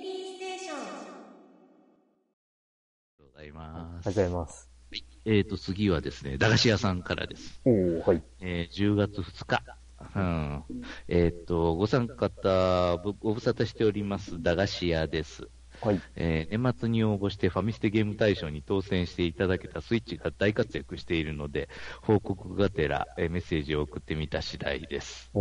ミリーステーション。ありがとうございます。ありがとうございます。えっ、と、次はですね、駄菓子屋さんからです。おー、はい。えー10月2日。うん。えっ、と、ご参加方、ごご無沙汰しております、駄菓子屋です。はい。えー年末に応募してファミステゲーム大賞に当選していただけたスイッチが大活躍しているので、報告がてら、えーメッセージを送ってみた次第です。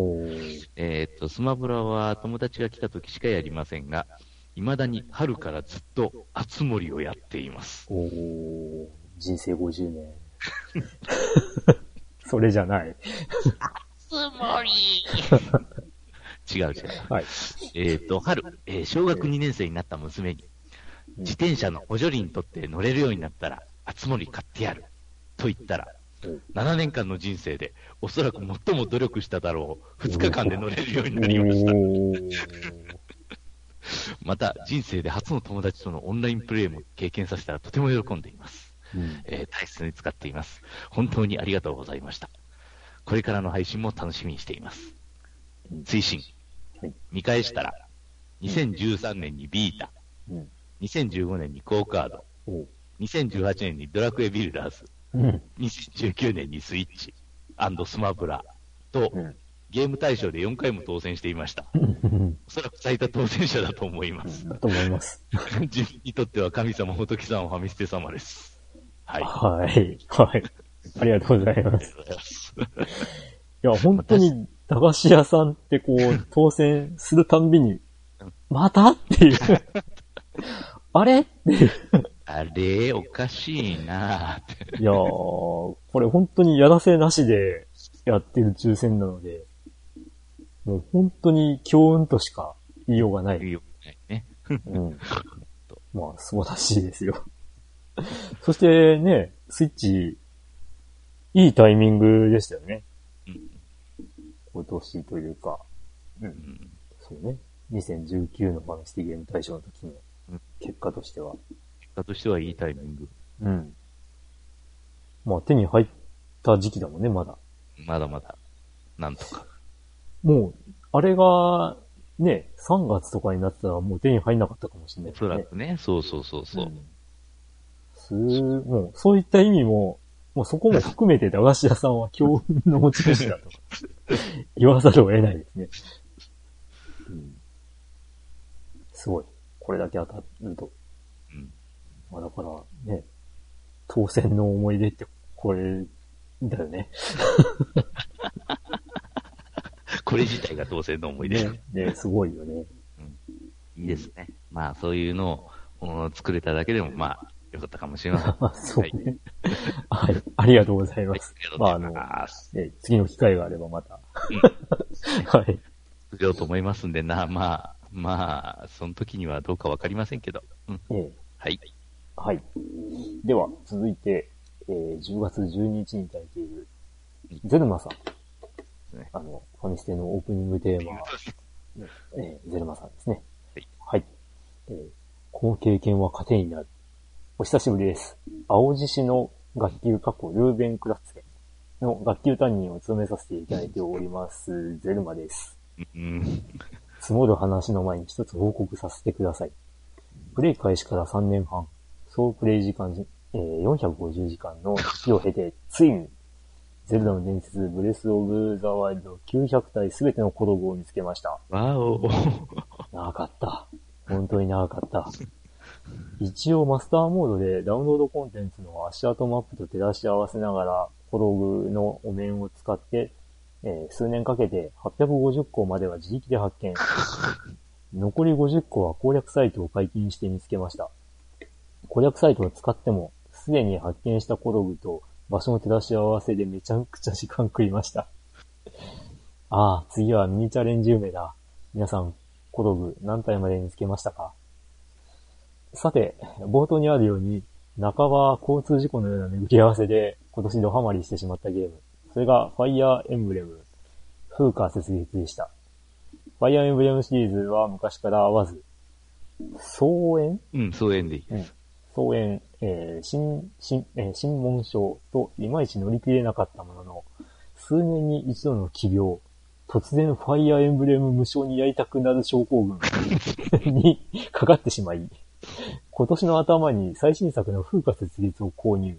えっ、と、スマブラは友達が来た時しかやりませんが、未だに春からずっとあつ森をやっています。おー。人生50年。それじゃない。つ森違う違う。はい。えっ、と、春、えー小学2年生になった娘に、自転車の補助輪にとって乗れるようになったら、あつ森買ってやる。と言ったら、うん7年間の人生で、おそらく最も努力しただろう、2日間で乗れるようになりました。また、人生で初の友達とのオンラインプレイも経験させたらとても喜んでいます。うんえー大切に使っています。本当にありがとうございました。これからの配信も楽しみにしています。追伸。はい見返したら、2013年にビータ、うん。2015年にコーカード、おー。2018年にドラクエビルダーズ、うん。2019年にスイッチ、スマブラと、うん。ゲーム大賞で4回も当選していました。うん。おそらく最多当選者だと思います。だと思います。自分にとっては神様、仏様、ファミステ様です。はい。あはい。はい。ありがとうございます。います。いや、本当に、駄菓子屋さんってこう、当選するたんびに、またっていう。あれっていう。あれ、おかしいなぁって。いやー、これ本当にやらせなしでやってる抽選なので、もう本当に強運としか言いようがない。よね。うん。まあ、素晴らしいですよ。そしてね、スイッチ、いいタイミングでしたよね。うん今年というか、う、うんんそうね。2019のファミスティゲーム大賞の時のうん結果としては。結果としてはいいタイミング。うん。まあ、手に入った時期だもんね、まだ。まだまだ、なんとか。もう、あれが、ね、3月とかになってたらもう手に入んなかったかもしれないおそらくね、そうそうそうそう。んすもう、そういった意味も、もうそこも含めて駄菓子屋さんは強運の持ち主だと 言わざるを得ないですね。うん、すごい。これだけ当たると。うんまあだからね、当選の思い出ってこれだよね。これ自体が当選の思い出。ね、ねすごいよね。いいですね。まあ、そういうのをうん作れただけでも、まあ、よかったかもしれません。あ そうね。はい。ありがとうございます。ありがとうまあ、あのござい、ます。ね、次の機会があればまた。うん はい。作ろうと思いますんでな、まあ、まあ、その時にはどうかわかりませんけど。うん。ええはい。はい。では、続いて、えー10月12日にいただいている、ゼルマさん。ねあの、ファミステのオープニングテーマ、えーゼルマさんですね。はい。はい。えーこの経験は糧になる。お久しぶりです。青獅子の学級過去ルーベンクラッツェの学級担任を務めさせていただいております、ゼルマです。うん。積もる話の前に一つ報告させてください。プレイ開始から3年半、総プレイ時間、えー450時間の時を経て、ついに、ゼルダの伝説、ブレスオブザワイルド900体すべてのコログを見つけました。わお。長かった。本当に長かった。一応マスターモードでダウンロードコンテンツの足跡マップと照らし合わせながら、コログのお面を使って、えー数年かけて850個までは自力で発見。残り50個は攻略サイトを解禁して見つけました。攻略サイトを使っても、すでに発見したコログと場所の照らし合わせでめちゃくちゃ時間食いました。ああ、次はミニチャレンジ梅だ。皆さん、コログ何体まで見つけましたか？さて、冒頭にあるように、半ば交通事故のような巡り合わせで今年ドハマりしてしまったゲーム。それがファイアーエンブレム、風化設立でした。ファイアーエンブレムシリーズは昔から合わず、草園？うん、そうえんでいいです。草園、えー新、新、えー新紋章といまいち乗り切れなかったものの、数年に一度の奇病、突然ファイアーエンブレム無償にやりたくなる症候群 に かかってしまい、今年の頭に最新作の風化設立を購入。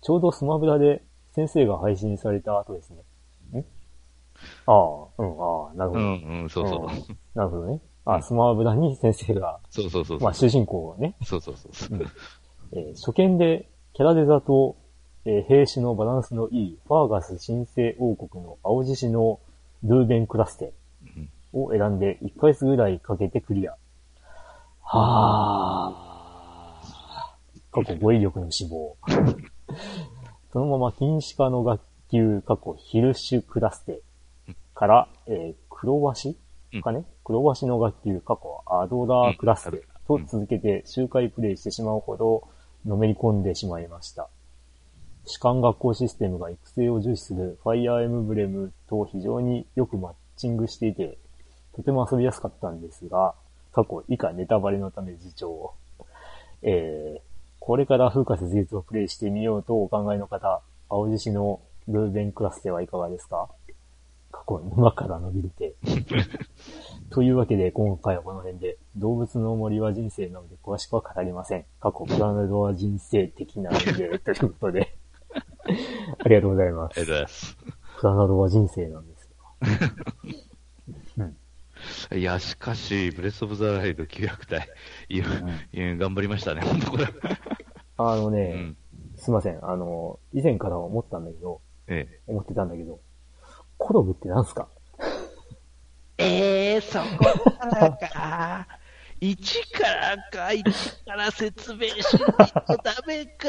ちょうどスマブラで先生が配信された後ですね。ん？ああ、うん、ああ、なるほど。うん、うん、そうそう。なるほどね。あ、スマブラに先生が、そうそうそう。まあ主人公はね、そうそうそう。えー初見でキャラデザと、えー兵士のバランスのいいファーガス神聖王国の青獅子のルーベンクラステを選んで1ヶ月ぐらいかけてクリア。はぁ。過去語彙力の死亡。そのまま禁止化の学級過去ヒルシュクラステから、えー黒鷲かね、黒鷲の学級過去アドラークラステと続けて周回プレイしてしまうほどのめり込んでしまいました。主管学校システムが育成を重視するファイアーエムブレムと非常によくマッチングしていて、とても遊びやすかったんですが、過去以下ネタバレのため自重。えー、これから風化設立をプレイしてみようとお考えの方、青獅子のルーベンクラスではいかがですか？過去沼から伸びるて。というわけで今回はこの辺で、動物の森は人生なので詳しくは語りません。過去プラネドは人生的なので、ということで。ありがとうございまありがとうごす。ざいます。プラナドは人生なんですよ。いや、しかし、ブレスオブザライド900体、いや、頑張りましたね、本当これ。あのね、うん。すいません。あの、以前から思ったんだけど、え思ってたんだけど、コロブってなんすか？え。えー、そこからか。一からか、一から説明しないとダメか。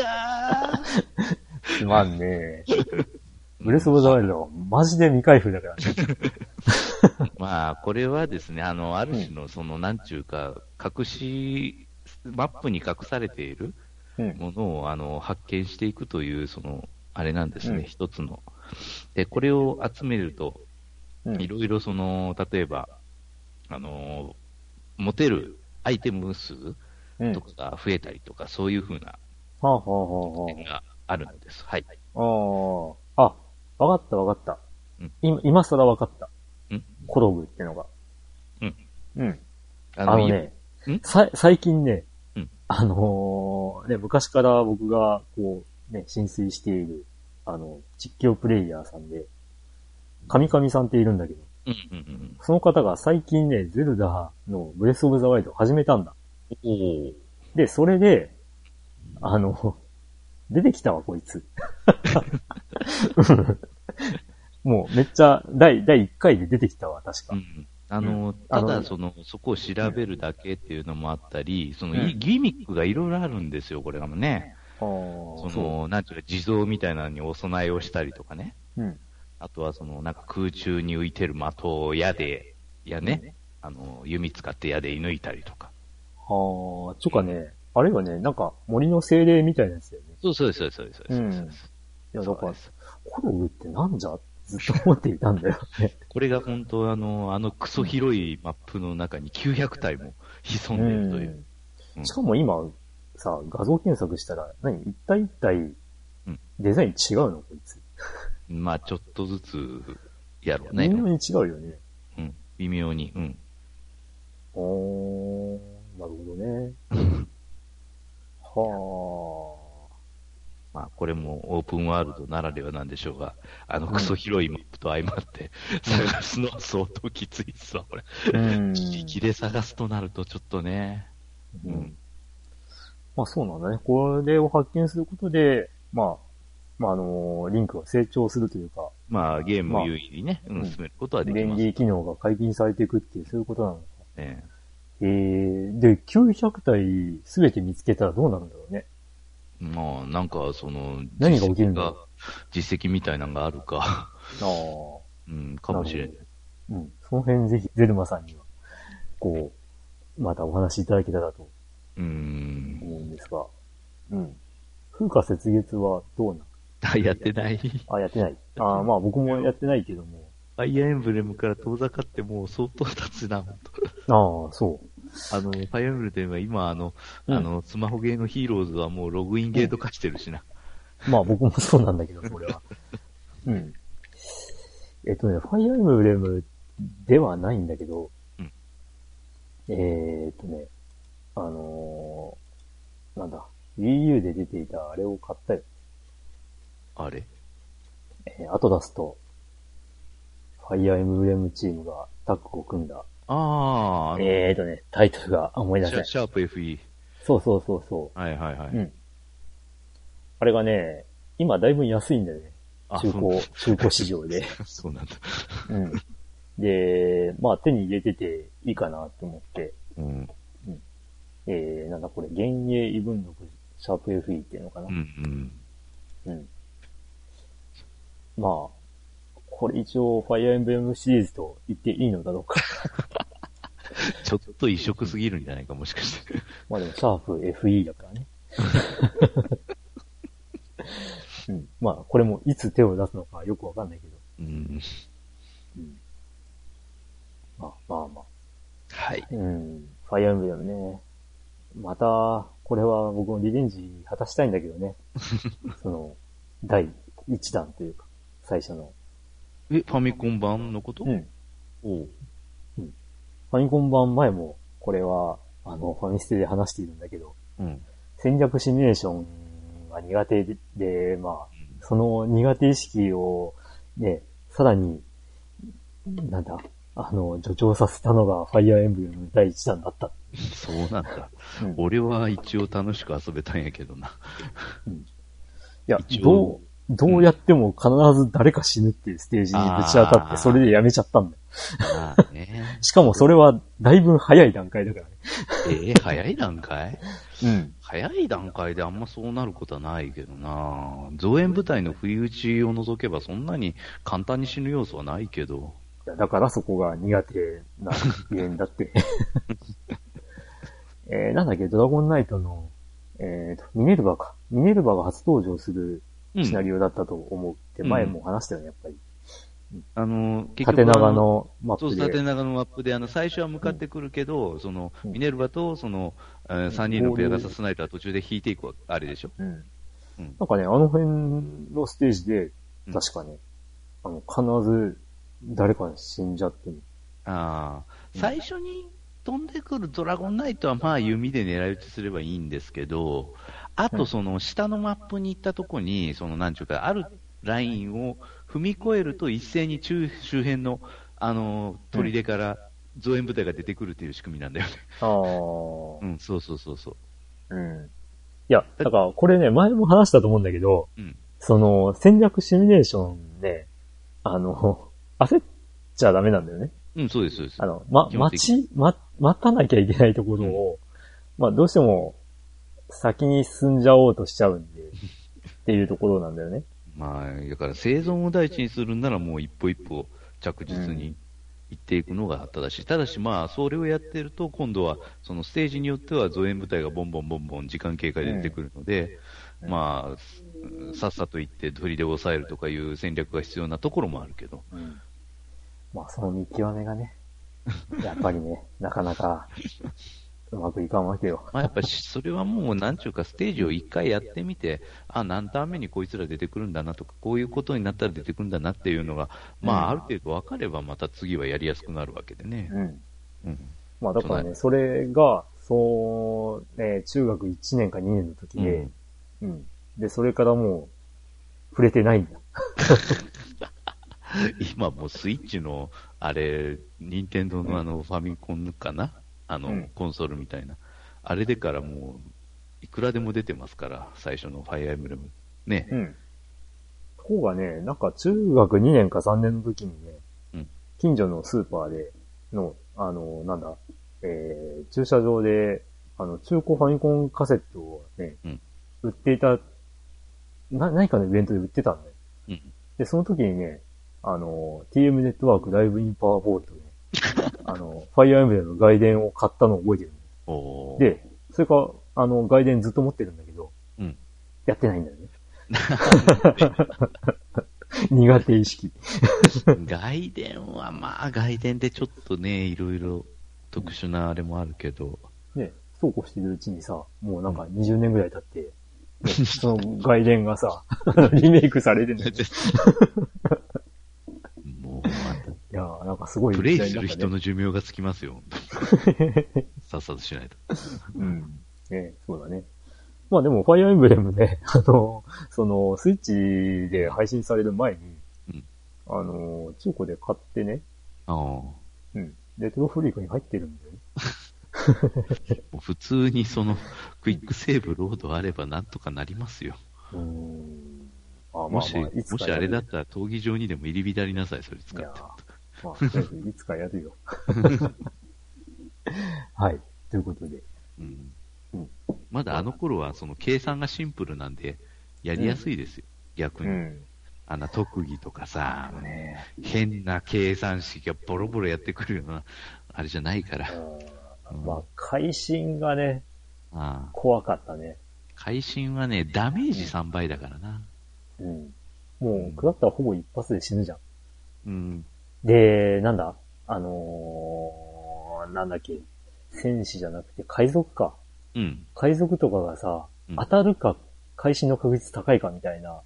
すまんねブレスオブザワイルドはマジで未開封だからね。まあ、これはですね、あの、ある種の、その、なんちゅうか、隠し、マップに隠されているうん。ものを、あの、発見していくという、その、あれなんですね、うん一つの。で、これを集めると、うんいろいろその、例えば、あの、持てるアイテム数うん。とかが増えたりとか、そういうふうなはあ、はあは点があるんです。はい。あ、はあ。ああ、わかったわかったうん。今、今更わかったうん。コロブってのが。うん。うん。ああのねん、さ、最近ねうん、あのーね、昔から僕が、こう、ね、浸水している、あの、実況プレイヤーさんで、神々さんっているんだけど、うんうんうんその方が最近ね、ゼルダのブレスオブザワイルドを始めたんだ。で、それで、あの、出てきたわ、こいつ。もう、めっちゃ、第、第1回で出てきたわ、確か。うん。あの、あのただ、その、そこを調べるだけっていうのもあったり、その、うんいギミックがいろいろあるんですよ、これがね。その、なんていうか、地蔵みたいなのにお供えをしたりとかね。う。うん。あとは、その、なんか空中に浮いてる的を矢で、矢ね、あの、弓使って矢で射抜いたりとか。はあ、ちょかね、あれはね、なんか森の精霊みたいなやつだよね。そうそうそうそう。そうですうんいや、だからコログってなんじゃずっと思っていたんだよね。これが本当、あの、あのクソ広いマップの中に900体も潜んでるという。うんしかも今、さ、画像検索したら、何？一体一体うん、デザイン違うの？こいつ。まあ、ちょっとずつ、やろうね微。妙に違うよね。うん。微妙に。うん。おー、なるほどね。はまあ、これもオープンワールドならではなんでしょうが、あのクソ広いマップと相まって、探すのは相当きついっすわ、これ。あ。うん。自力で探すとなるとちょっとね。ううんん。まあそうなんだね。これを発見することで、まあ、まああのリンクが成長するというか、まあ、ゲームまあを優位にね、進めることはでき便ます。利機能が解禁されていくっていう、そういうことなのか。ねえー、で、900体すべて見つけたらどうなるんだろうね。まあ、なんか、その、何が起きるんだ実績が実績みたいなのがあるか、ああ。うん、かもしれない。うん。その辺ぜひ、ゼルマさんには、こう、またお話しいただけたらとうん。思うんですが。うん。風化雪月はどうなん？あ、やってない。フあ、やってない。あまあ僕もやってないけども。ァイアーエンブレムから遠ざかってもう相当経つな、ああ、そあの、ファイアーエンブレムは今、あの、うんあの、スマホゲーのヒーローズはもうログインゲート化してるしな。う。まあ僕もそうなんだけど、これは。うん。えっとね、ファイアーエムブレムではないんだけど、うんえーっとね、あのー、なんだ、Wii U で出ていたあれを買ったよ。あれ？えーアトラスと、ファイアーエムブレムチームがタッグを組んだ、ああ、えーっとね、タイトルが思い出せない。シャープ FE。そうそうそうそはいはいはい。う。うん。あれがね、今だいぶ安いんだよね。あ中古、中古市場で。そうなんだ。うん。で、まあ手に入れてていいかなと思って、うん。えー、なんだこれ、幻影異文録シャープ FE っていうのかな？うんうん。うん。まあ、これ一応ファイアーエンブレムシリーズと言っていいのだろうか。ちょっと異色すぎるんじゃないか、もしかして。まあでも、シャープ FE だからね。うん。まあ、これもいつ手を出すのかよくわかんないけど。うん。うん。まあまあまあ。はい。うん。ファイアーエンブレムね。また、これは僕もリベンジ果たしたいんだけどね。その、第一弾というか、最初の。え、ファミコン版のこと？うん。おうファミコン版前も、これは、あの、ファミステで話しているんだけど、うん。戦略シミュレーションが苦手で、でまあ、その苦手意識を、ね、さらに、なんだ、あの、助長させたのがファイアーエンブレムの第一弾だった。そうなんだ。うん俺は一応楽しく遊べたんやけどな。いや、一ど応う、どうやっても必ず誰か死ぬっていうステージにぶち当たって、それでやめちゃったんだよ。まあね。しかもそれは、だいぶ早い段階だからね。えー早い段階？うん。早い段階であんまそうなることはないけどな増援部隊の不意打ちを除けばそんなに簡単に死ぬ要素はないけど。だからそこが苦手なゆえんだって。えー、なんだっけ、ドラゴンナイトの、えーと、ミネルヴァか。ミネルヴァが初登場するうんシナリオだったと思うって、前も話したよね、やっぱり。あの、結縦長あのマッそう、プで。縦長のマップで、あの、最初は向かってくるけど、その、うんミネルヴァと、その、えー3人のペアガサスナイター途中で引いていくわあれでしょうん。うんなんかね、あの辺のステージでうん、確かね、あの、必ず誰か死んじゃってる。ああ、最初に飛んでくるドラゴンナイトはまあ弓で狙い撃ちすればいいんですけど、あうんとその下のマップに行ったとこに、そのなんちゅうか、あるラインを踏み越えると一斉に周周辺の、あの、砦から増援部隊が出てくるっていう仕組みなんだよね。ああ。うん、そうそうそうそう。うん。いや、だから、これね、前も話したと思うんだけど、うんその、戦略シミュレーションで、あの、焦っちゃダメなんだよね。うん、そうです、そうですあ。の、ま、待ち、ま、待たなきゃいけないところを、まあ、どうしても、先に進んじゃおうとしちゃうんで、っていうところなんだよね。まあ、だから生存を第一にするんならもう一歩一歩着実に行っていくのが正しい。ただしまあ、それをやってると、今度はそのステージによっては増援部隊がボンボンボンボン時間経過で出てくるので、うんまあ、さっさと行って鳥で抑えるとかいう戦略が必要なところもあるけど。うん。まあ、その見極めがね、やっぱりね、なかなか、うまくいかんわけよ。まあやっぱりそれはもうなんちゅうかステージを一回やってみて、あ、何ターン目にこいつら出てくるんだなとか、こういうことになったら出てくるんだなっていうのが、まあある程度分かればまた次はやりやすくなるわけでね。うん。うん。まあだからね、それが、そう、ね、中学1年か2年の時で、うんうん。で、それからもう、触れてないんだ。今もうスイッチの、あれ、任天堂のあのファミコンかな？あの、うんコンソールみたいな。あれでからもう、いくらでも出てますから、最初のファイアーエムブレム。ね。うん。とこがね、なんか中学2年か3年の時にね、うん近所のスーパーでの、あの、なんだ、えー、駐車場で、あの、中古ファミコンカセットをね、うん売っていた、な、何かのイベントで売ってたんだよ。うん。で、その時にね、あの、TM ネットワークライブインパワーボールとね、あの、ファイアーエムブレムの外伝を買ったのを覚えてるで、それから、あの、外伝ずっと持ってるんだけど、うん。やってないんだよね。苦手意識。外伝はまあ外伝でちょっとね、いろいろ特殊なあれもあるけど、ね、そうこうしてるうちにさ、もうなんか20年ぐらい経って、ね その外伝がさ、リメイクされてんだよね。もすごいプレイする人の寿命がつきますよ、さっさとしないと。うん。ねそうだね。まあでも、ファイアーエンブレムね、あの、その、スイッチで配信される前に、うんあの、中古で買ってね、ああ。もうん。レトロフリークに入ってるんだよね。う普通にその、クイックセーブロードあればなんとかなりますよ。うーん。もし、まあ、もしあれだったら闘技場にでも入り浸りなさい、それ使って。まあ、とりあえずいつかやるよ。はい。ということで。うんうんまだあの頃はその計算がシンプルなんで、やりやすいですよ。逆に。ん。あんな特技とかさ、ね変な計算式がボロボロやってくるような、あれじゃないから。うんまあ、会心がね、ああ怖かったね。会心はね、ダメージ3倍だからな。うん。もう、食らったらほぼ一発で死ぬじゃん。うん。で、なんだ？あのー、なんだっけ？戦士じゃなくて海賊か。うん。海賊とかがさ、うん当たるか、会心の確率高いかみたいな、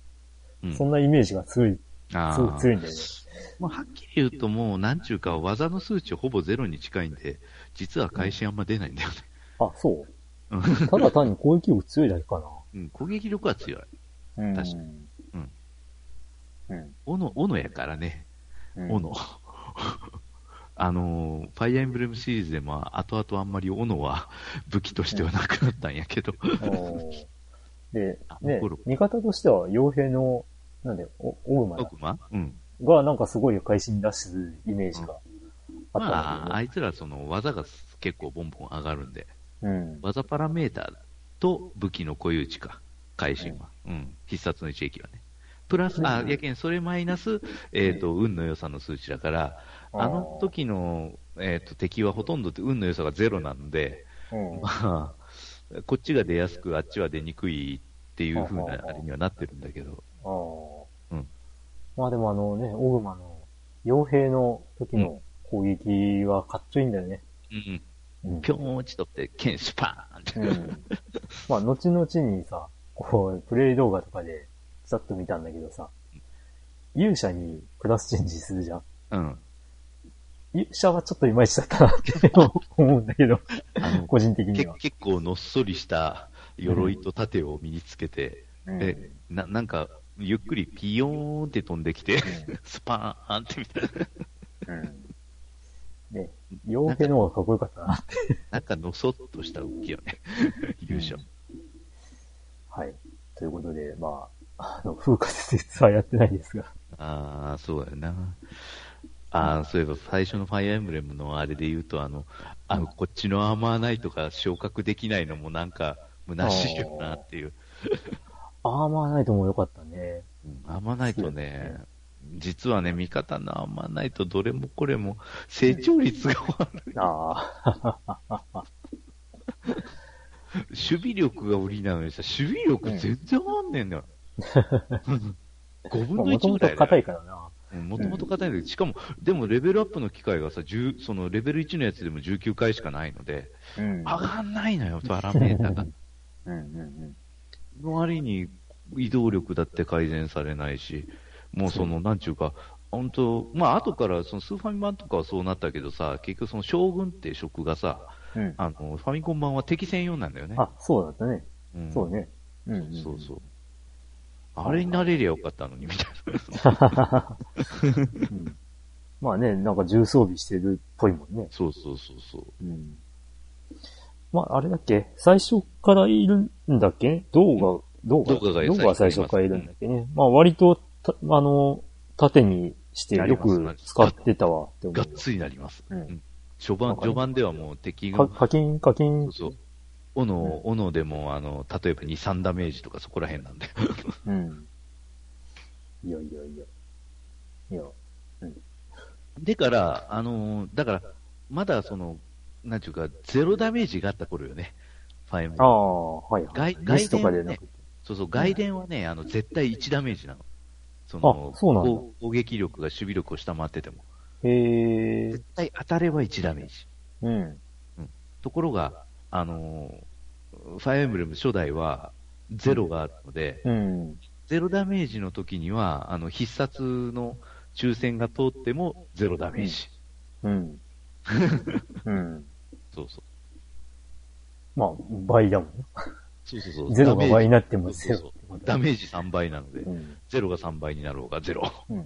うん。そんなイメージが強い、あすごくあ強いんだよね。まあ、はっきり言うともう、なんちゅうか、技の数値ほぼゼロに近いんで、実は会心あんま出ないんだよね。あ、そう？うんただ単に攻撃力強いだけかうん、攻撃力は強い。な。うん。確かうん。うん。斧、斧やからね。うん。斧。あのー、ファイアーエンブレムシリーズでも、後々あんまり斧は 武器としてはなくなったんやけど。おーであ、ね味方としては、傭兵の、なんで、お、オグマだ奥間うん。が、なんかすごい会心出すイメージがあったんまあ、だあいつらその技が結構ボンボン上がるんで。うん。技パラメーターと武器の固有値か、会心は。うん。必殺の一撃はね。プラス、あ、うんやけん、それマイナス、えっ、と、運の良さの数値だから、あの時の、えっ、と、敵はほとんどって運の良さがゼロなんで、うん。まあ、こっちが出やすく、あっちは出にくいっていう風なはははあれにはなってるんだけど、ああ。うん。まあでもあのね、オグマの傭兵の時の攻撃はかっちょいいんだよね。うん。うん。ぴょーん落ちとって、剣スパーンって。うん。まあ、後々にさ、こう、プレイ動画とかで、ちょっと見たんだけどさ、勇者にクラスチェンジするじゃん。うん。勇者はちょっといまいちだったなって思うんだけど、あの、個人的にけは。結構のっそりした鎧と盾を身につけて、うんで、な、なんか、ゆっくりピヨーンって飛んできて、う スパーンってみたいな。うん。ね、傭兵の方がかっこよかったなって。なんかのそっとした動きよね。勇者。はい。ということで、まあ、あの、風化説はやってないですが。ああ、そうやな。ああ、そういえば最初のファイアーエンブレムのあれで言うと、あの、あの、こっちのアーマーナイトが昇格できないのもなんか、虚しいよなっていう。アーマーナイトも良かったね。うんアーマーナイトね、実はね、味方のアーマーナイトどれもこれも成長率が悪い。ああ。守備力が売りなのにさ、守備力全然上がんねえんだよ。5分の1もともとぐらいだよ。硬いからな。もともと硬いんだけど、しかも、でもレベルアップの機会がさ、10そのレベル1のやつでも19回しかないので、うん。上がんないのよ、パラメータが。うんうんの割に移動力だって改善されないし、もうその、なんちゅうか、本当まあ後からそのスーファミ版とかはそうなったけどさ、結局その将軍って職がさ、うん。うん。あの、ファミコン版は敵専用なんだよね。あ、そうだったね。うんそうね。うんうんうん。そうそう。あれになれりゃよかったのに、みたいな。うんまあね、なんか重装備してるっぽいもんね。そうそうそうそう。うん。まあ、あれだっけ？最初からいるんだっけ？動画、動画、動画が動画が最初からいるんだっけね。まあ、割と、たあの、縦にしてよく使ってたわって思う。がっつりなります。うんうん序盤、序盤ではもう敵かが、課金、課金？そう、そう。斧、斧でも、あの、例えば2、3ダメージとかそこら辺なんで。うん。いやいやいや。いや。でから、あのーだから、まだその、なんていうか、ゼロダメージがあった頃よね。ファイムあ。あ、はいはい。外ミスとかでなくて。そうそう、外伝はね、あの、絶対1ダメージなの。そのあ、そうなんだ攻攻撃力が守備力を下回ってても。へえ絶。対当たれば1ダメージ。うん。ところが、あのーファイアエンブレム初代は、ゼロがあるので、うん。ゼロダメージの時には、あの、必殺の抽選が通ってもゼロダメージ。うん。うん。そうそう。まあ、倍だもんね。そうそうそう。ゼロが倍になってももゼロダメージ3倍なので、うん。ゼロが3倍になろうがゼロうん。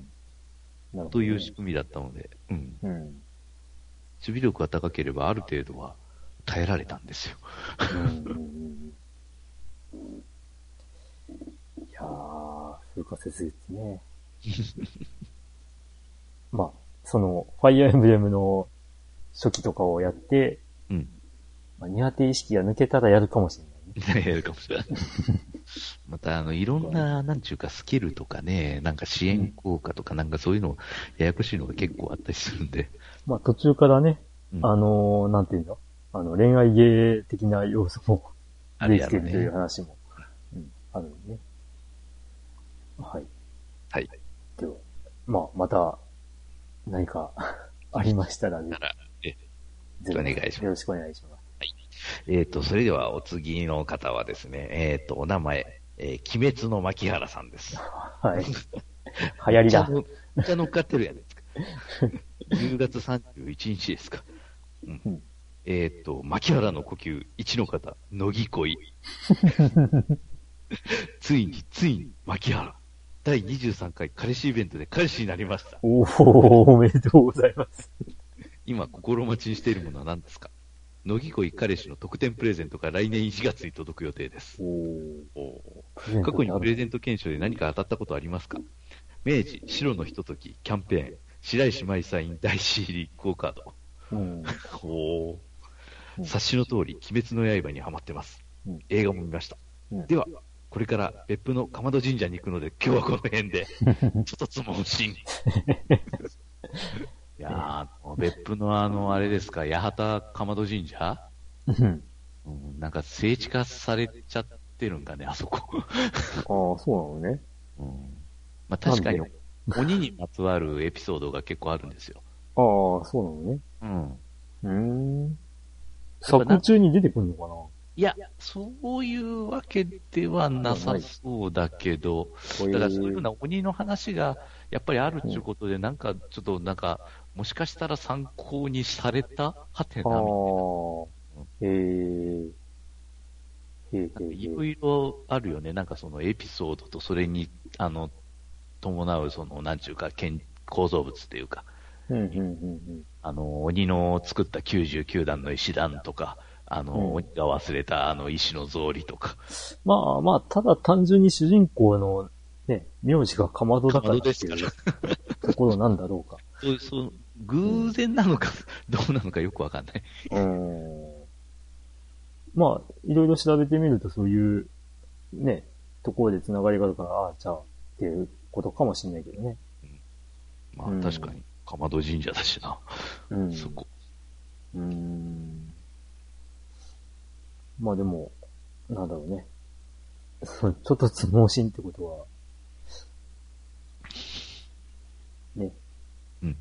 ねという仕組みだったので、うん。うん。守備力が高ければある程度は耐えられたんですよ。いやー、風化雪月ね。まあ、その、ファイアーエンブレムの初期とかをやって、うん。まあ、苦手意識が抜けたらやるかもしれないね。やるかもしれない。また、あの、いろんな、なんちゅうか、スキルとかね、なんか支援効果とか、なんかそういうの、ややこしいのが結構あったりするんで。まあ途中からね、うんあのーなんていうの？あの、恋愛芸的な要素もあでるやろきてるというね。話も、うん、あるんでね。はい。はい。では、まあ、また、何かありましたらねな、ら、え、ぜひお願いしますよろしくお願いします。えっ、と、それではお次の方はですね、えっ、と、お名前、えー鬼滅の牧原さんです。はい。流行りだ。めっちゃ乗っかってるやないですか。10月31日ですか。うんうんえっ、と、牧原の呼吸1の方、乃木恋。ついに、ついに、牧原。第23回彼氏イベントで彼氏になりました。おー、おめでとうございます。今、心待ちにしているものは何ですか？乃木恋彼氏の特典プレゼントが来年1月に届く予定です。おー。お過去にプレゼント検証で何か当たったことありますか？明治、白のひととき、キャンペーン、白石麻衣サイン大 CD クオカード。うん。おーうん察しの通り、鬼滅の刃にハマってますうん。映画も見ました。うんでは、これから別府の鎌戸神社に行くので、今日はこの辺で、ちょっとつ問診。いやー、別府のあの、あれですか、八幡鎌戸神社？うん。うん、なんか聖地化されちゃってるんかね、あそこ。ああ、そうなのね。うんまあ確かに鬼にまつわるエピソードが結構あるんですよ。ああ、そうなのね。うん。うーん。作中に出てくるのかな？いや、そういうわけではなさそうだけど、だからそういうふうな鬼の話がやっぱりあるっていうことで、なんかちょっとなんか、もしかしたら参考にされたはてあなみたいな。えいろいろあるよね。なんかそのエピソードとそれに、あの、伴うその、なんちゅうか、建構造物っていうか、うん、うん、うん、あの、鬼の作った99段の石段とか、あの、うん鬼が忘れたあの石の草履とか、まあまあ、ただ単純に主人公のね、名字がかまどだからっていうところなんだろうか。そうそう偶然なのか、どうなのかよくわかんない。うん。まあ、いろいろ調べてみるとそういう、ね、ところで繋がりがあるから、ああ、じゃあ、っていうことかもしれないけどね。まあ、うん確かに、かまど神社だしな、うん。そこ。うーん。まあでも、なんだろうね。そ のちょっとつ盲信ってことは、ね。うん。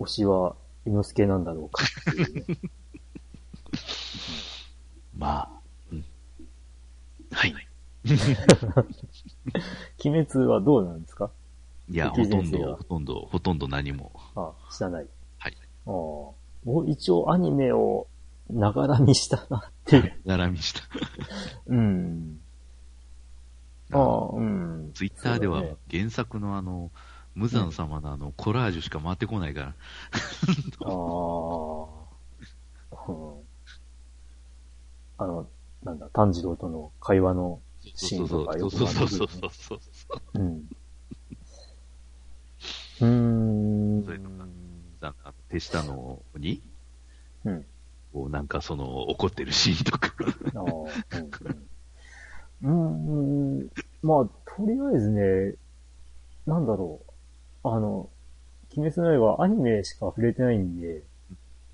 推しは、伊之助なんだろうかうね。まあ、うん。はい。鬼滅はどうなんですか？いや、敵ほとんど、ほとんど、ほとんど何も。あ知らない。はい。ああ。僕一応アニメをながら見したなっていう。並みした。うん。ああ、うん。ツイッターでは原作のあの、無惨様のあの、コラージュしか回ってこないから。ああ、うん。あの、なんだ、炭治郎との会話のシーンとかよくそうそうそうそうそう。うん。うーん。そういうのがなんか手下のに、うん。こうなんかその怒ってるシーンとか。ああ、うん。うん。まあ、とりあえずね、なんだろう。あの、鬼滅の刃アニメしか触れてないんで、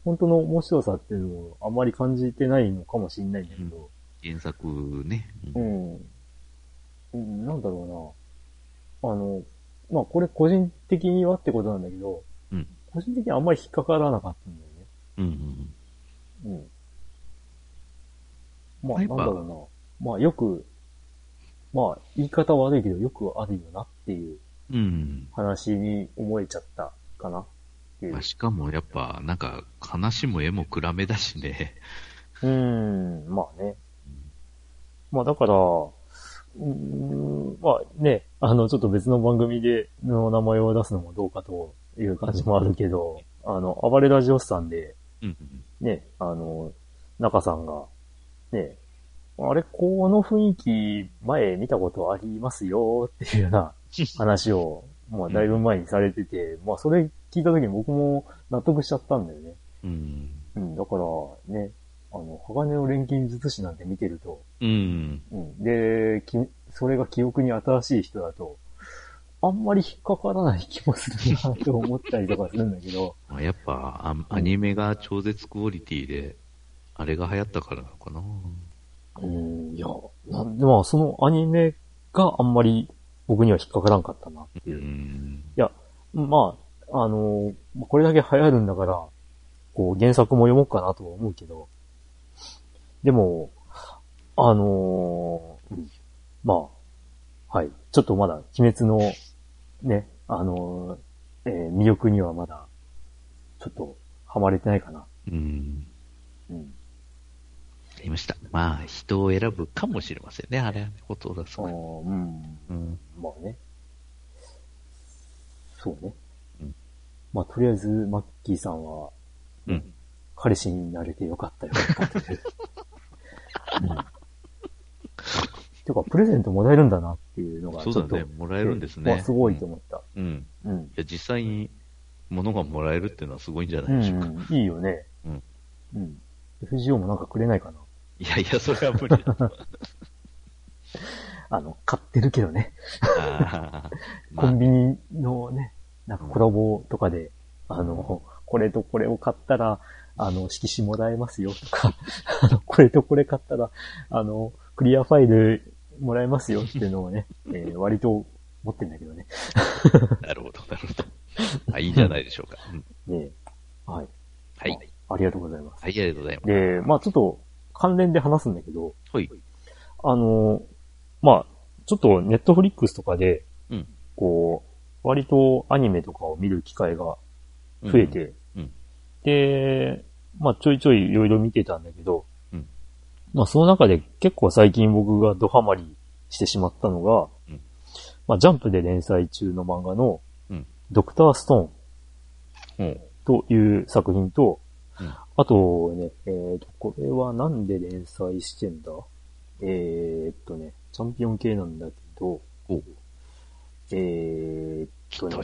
本当の面白さっていうのをあんまり感じてないのかもしれないんだけど、原作ね。う。ん。うん、なんだろうな。あの、まあこれ個人的にはってことなんだけど、うん。個人的にはあんまり引っかからなかったんだよね。うんうん。うん。まあ、やっぱなんだろうな。まあ、よく、まあ、言い方悪いけど、よくあるよなっていううん。話に思えちゃったかな。まあ、。しかもやっぱ、なんか、話も絵も暗めだしね。うーん、まあね。まあだから、まあね、あの、ちょっと別の番組での名前を出すのもどうかという感じもあるけど、あの、暴れラジオスさんで、うん。ね、あの、中さんが、ね、あれ、この雰囲気前見たことありますよっていうような 話を、まあだいぶ前にされてて、まあそれ聞いた時に僕も納得しちゃったんだよね。うん。うん、だからね、あの、鋼の錬金術師なんて見てると、うん。うん、で、きそれが記憶に新しい人だと、あんまり引っかからない気もするなと思ったりとかするんだけど、まあ、やっぱア、アニメが超絶クオリティで、あれが流行ったからなのかな。うん、いや、なんでまあそのアニメがあんまり僕には引っかからんかったなってういう。いん。や、まあ、あの、これだけ流行るんだから、こう原作も読もうかなとは思うけど、でも、あのーうんまあ、はい。ちょっとまだ鬼滅のね、あのーえー魅力にはまだ、ちょっとハマれてないかな。うん。うん。ありました。まあ、人を選ぶかもしれませんね、あれはね、ことだあそう。ーうん。うん。まあね。そうね。うんまあ、とりあえず、マッキーさんは、うん。彼氏になれてよかったよかったという。うん。てか、プレゼントもらえるんだなっていうのが、ちょっと、そうだね、もらえるんですね。まあ、すごいと思った。うん。うん。いうん。や、実際に物がもらえるっていうのはすごいんじゃうないでしょうか。ん、いいよね。うん。うん。FGO もなんかくれないかな。いやいや、それは無理だ。あの、買ってるけどね。コン、ビニのね、なんかコラボとかで、あの、これとこれを買ったら、あの、色紙もらえますよとか、あの、これとこれ買ったら、あの、クリアファイルもらえますよっていうのをね、えー割と持ってんだけどね。なるほど、なるほど。あ、いいんじゃないでしょうか。うん。で、はい。はい。ありがとうございます。はい、ありがとうございます。で、まあちょっと関連で話すんだけど、はい。あの、まあちょっとネットフリックスとかで、うん。こう、割とアニメとかを見る機会が増えて、うん。で、まあちょいちょいいろいろ見てたんだけど、うん。まあその中で結構最近僕がドハマりしてしまったのが、うん。まあジャンプで連載中の漫画の、うん。ドクターストーンう。ん。という作品と、うん。あとね、えーと、これはなんで連載してんだ？えーっとね、チャンピオン系なんだけど、おえーっとね。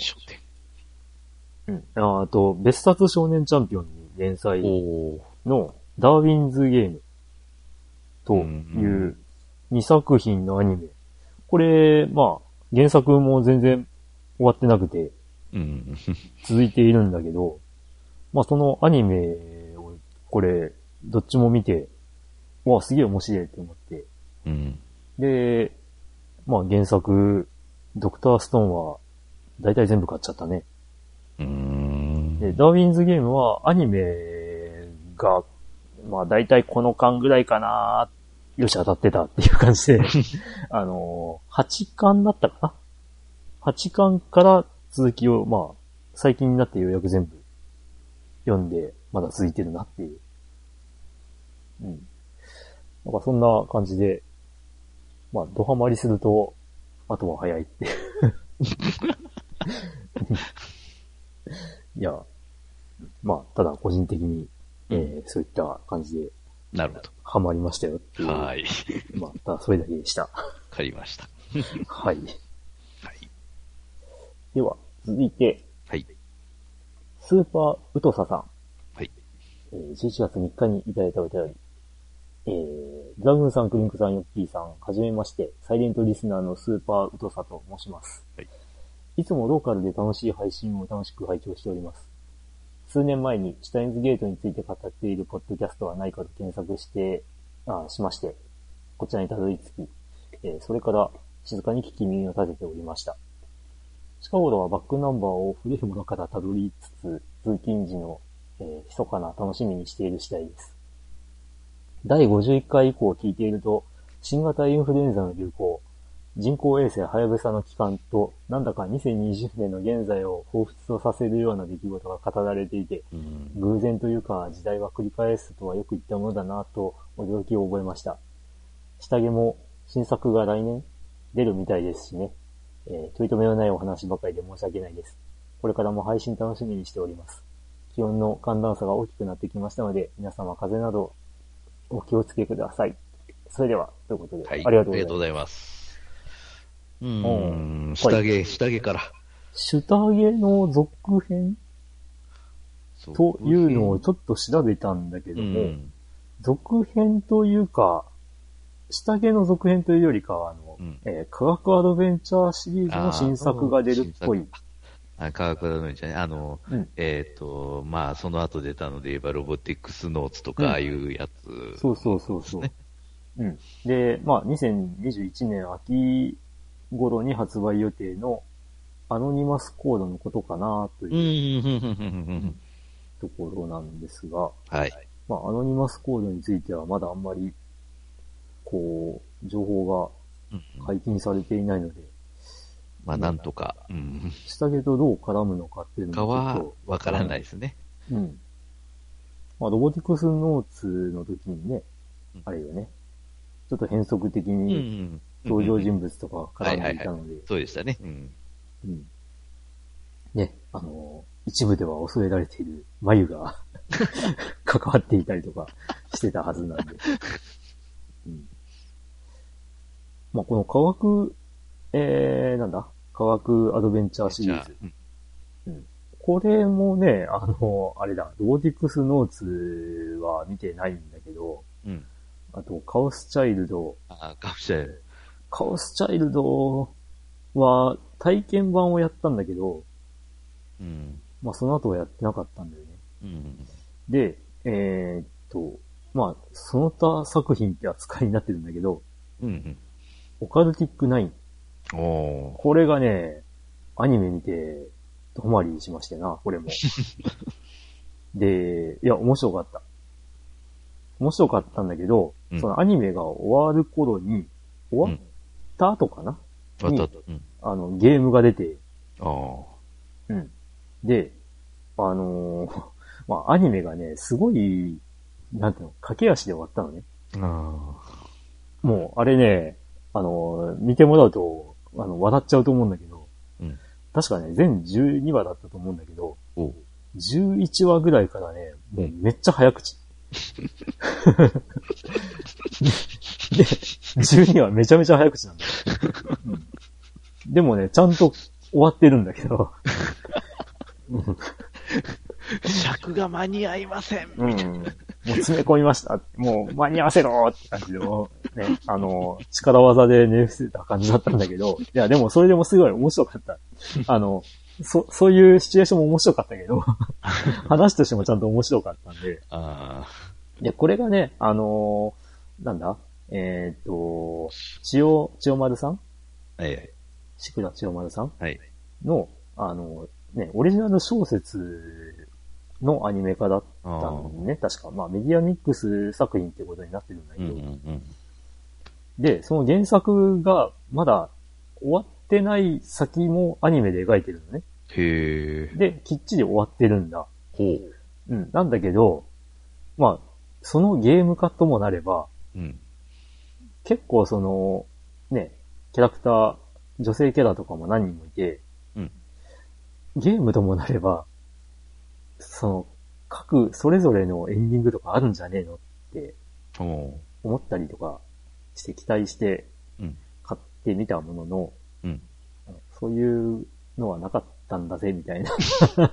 うん。ああと、別冊少年チャンピオンに連載。のダーウィンズゲームという2作品のアニメ。これ、まあ、原作も全然終わってなくてうん。続いているんだけど、まあそのアニメをこれ、どっちも見て、わあ、すげえ面白いって思って。うん。で、まあ原作、ドクターストーンは大体全部買っちゃったね。うーん。で、ダーウィンズゲームはアニメが、まあ大体この間ぐらいかなよし当たってたっていう感じで、あのー、8巻だったかな ?8 巻から続きを、まあ、最近になってようやく全部読んで、まだ続いてるなっていう。うん。なんかそんな感じで、まあ、ドハマりすると、あとは早いって いや、まあ、ただ個人的に、えーそういった感じでなるほハマりましたよっていう。ど。はい。まあ、ただそれだけでした。わかりました。はい。はい。では、続いて、はい。スーパーウトサさん。はい。えー11月3日にいただいたお便り。えー、ドラグーンさん、クリンクさん、ヨッキーさん、はじめまして、サイレントリスナーのスーパーウトサと申します。はい。いつもローカルで楽しい配信を楽しく拝聴しております。数年前にシュタインズゲートについて語っているポッドキャストはないかと検索して、あしまして、こちらにたどり着き、えーそれから静かに聞き耳を立てておりました。近頃はバックナンバーを古いものからたどりつつ、通勤時の、えー密かな楽しみにしている次第です。第51回以降聞いていると、新型インフルエンザの流行、人工衛星はやぶさの帰還と、なんだか2020年の現在を彷彿とさせるような出来事が語られていて、うん。偶然というか時代は繰り返すとはよく言ったものだなと驚きを覚えました。下着も新作が来年出るみたいですしね。えー、問い留めのないお話ばかりで申し訳ないです。これからも配信楽しみにしております。気温の寒暖差が大きくなってきましたので、皆様風邪などお気をつけください。それでは、ということで、はい。ありがとうございます。ううんん。下着、下着から。シュタゲの続編？というのをちょっと調べたんだけうども、ん。続編というか、下着の続編というよりかは、あの、うんえー科学アドベンチャーシリーズの新作が出るっぽい。あ、科学アドベンチャーね。あの、うんえっ、と、まあ、その後出たので言えば、ロボティックスノーツとか、うんああいうやつ、そうそうそうそう。ねうん。で、まあ、2021年秋頃に発売予定のアノニマスコードのことかなとうん、いうところなんですが、はい。まあ、アノニマスコードについてはまだあんまり、こう、情報うんが解禁されていないので、まあ、なんとか、うん。下着とどう絡むのかっていうのかはわからないですね。うん。まあ、ロボティクスノーツの時にねうん、あれよね、ちょっと変則的にん。登場人物とか絡んでいたので、そうでしたね。うん。うん。ね、あの、一部では恐れられている眉が 関わっていたりとかしてたはずなんで。うん。まあ、この科学、えー、なんだ？科学アドベンチャーシリーズ。、これもね、あの、あれだ、ロボティクスノーツは見てないんだけど、うん。うん。あと、カオスチャイルド。あ、かもしれない。カオスチャイルドは体験版をやったんだけど、うん。まあその後はやってなかったんだよね。うん。で、えーっと、まあ、その他作品って扱いになってるんだけど、うん。オカルティック9。うん。おー。これがね、アニメ見て、ドハマりしましてな、これも。で、いや、面白かった。面白かったんだけど、うんそのアニメが終わる頃に、終わった後かな、あったあった。うん。あの、ゲームが出て、ああ。うん。で、あのー まあ、アニメがね、すごい、なんていうの、駆け足で終わったのね。あもう、あれね、あのー見てもらうと、あの、笑っちゃうと思うんだけど、うん確かね、全12話だったと思うんだけど、あ。おう。11話ぐらいからね、もうめっちゃ早口。で、12話めちゃめちゃ早口なんだよ。うんでもね、ちゃんと終わってるんだけど、尺が間に合いません。うん。もう詰め込みました。もう間に合わせろって感じの、ね、あの、力技で寝伏せた感じだったんだけど、いや、でもそれでもすごい面白かった。あの、そ、そういうシチュエーションも面白かったけど、話としてもちゃんと面白かったんで、あで、これがね、あのーなんだ？えーっと、千代、千代丸さん？あ。はい。志倉千代丸さん？はい。の、あの、ね、オリジナル小説のアニメ化だったのね、確か。まあ、メディアミックス作品ってことになってるんだけど、うんうんうん。で、その原作がまだ終わってない先もアニメで描いてるのね。へえ。で、きっちり終わってるんだ。ほう。うん。なんだけど、まあ、そのゲーム化ともなれば、うん。結構その、ね、キャラクター、女性キャラとかも何人もいて、うんゲームともなれば、その、各、それぞれのエンディングとかあるんじゃねえのって。思ったりとかして期待してうん。買ってみたものの、うん。そういうのはなかったんだぜ、みたいな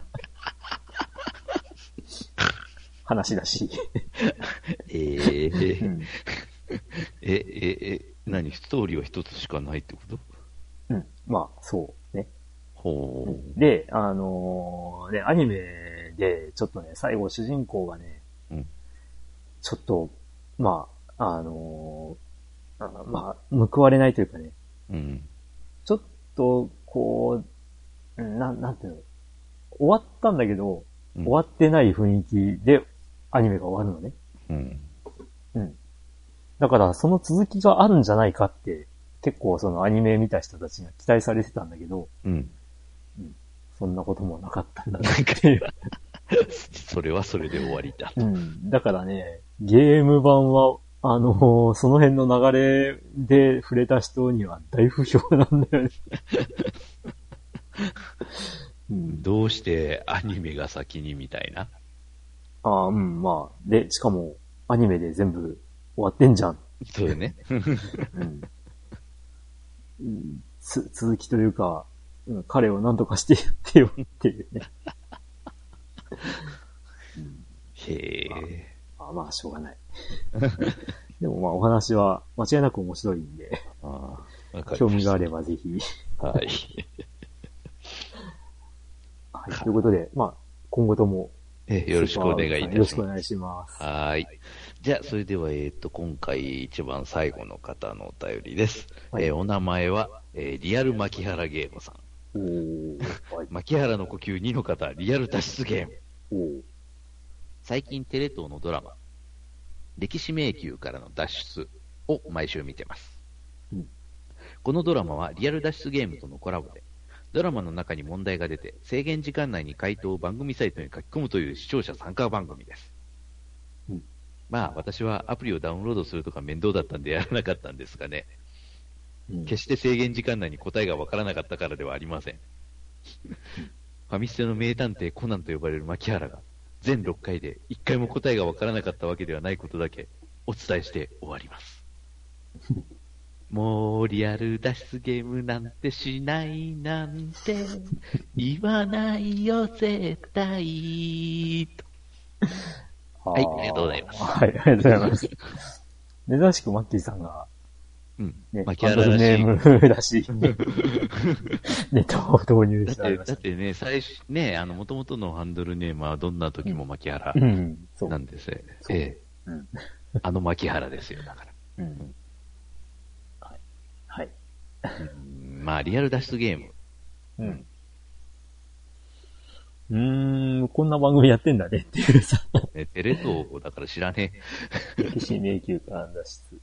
話だし。ええうん え、え、え、何？ストーリーは一つしかないってこと？うん。まあ、そうね。ほう。で、あのーね、アニメで、ちょっとね、最後主人公がね、うんちょっと、まあ、あのーあまあ、報われないというかね、うん。ちょっと、こう、うんなん、なんていうの、終わったんだけど、うん終わってない雰囲気でアニメが終わるのね。うん。うん。だから、その続きがあるんじゃないかって結構そのアニメ見た人たちには期待されてたんだけど、うん。そんなこともなかったんだなっていう。それはそれで終わりだ。うん。だからね、ゲーム版は、あのーその辺の流れで触れた人には大不評なんだよね。うん、どうしてアニメが先にみたいな？ああ、うん、まあ。で、しかも、アニメで全部終わってんじゃん。そうよね。うん。うんつ、続きというか、うん、彼を何とかしてやってよっていうね。へえ。あまあ、しょうがない。でもまあ、お話は間違いなく面白いんで、あ興味があればぜひ。はい。はい。ということで、まあ、今後とも、えよろしくお願いいたします。よろしくお願いします。はーい。じゃあ、それでは、えっ、と、今回一番最後の方のお便りです。はいえーお名前は、えーリアル牧原ゲームさん。おー、はい。牧原の呼吸2の方、リアル脱出ゲーム。最近テレ東のドラマ、歴史迷宮からの脱出を毎週見てます。うんこのドラマはリアル脱出ゲームとのコラボで、ドラマの中に問題が出て、制限時間内に回答を番組サイトに書き込むという視聴者参加番組です。うんまあ、私はアプリをダウンロードするとか面倒だったんでやらなかったんですがね、うん決して制限時間内に答えがわからなかったからではありません。ファミステの名探偵コナンと呼ばれる牧原が、全6回で1回も答えがわからなかったわけではないことだけお伝えして終わります。もうリアル脱出ゲームなんてしないなんて言わないよ絶対とはいありがとうございますはい、ありがとうございます。珍しくマッキーさんが、うん。ね、牧ハンドル原らしい。ネームらしい ネタを導入してありました。だってね、最初、ね、あの、元々のハンドルネームはどんな時も牧原うん、そう。なんですよ。そうええ。うん。あの牧原ですよ、だから。うん。うんまあ、リアル脱出ゲーム。うん。うーん、こんな番組やってんだねっていうさ、ね、テレ東だから知らね歴史迷宮から脱出。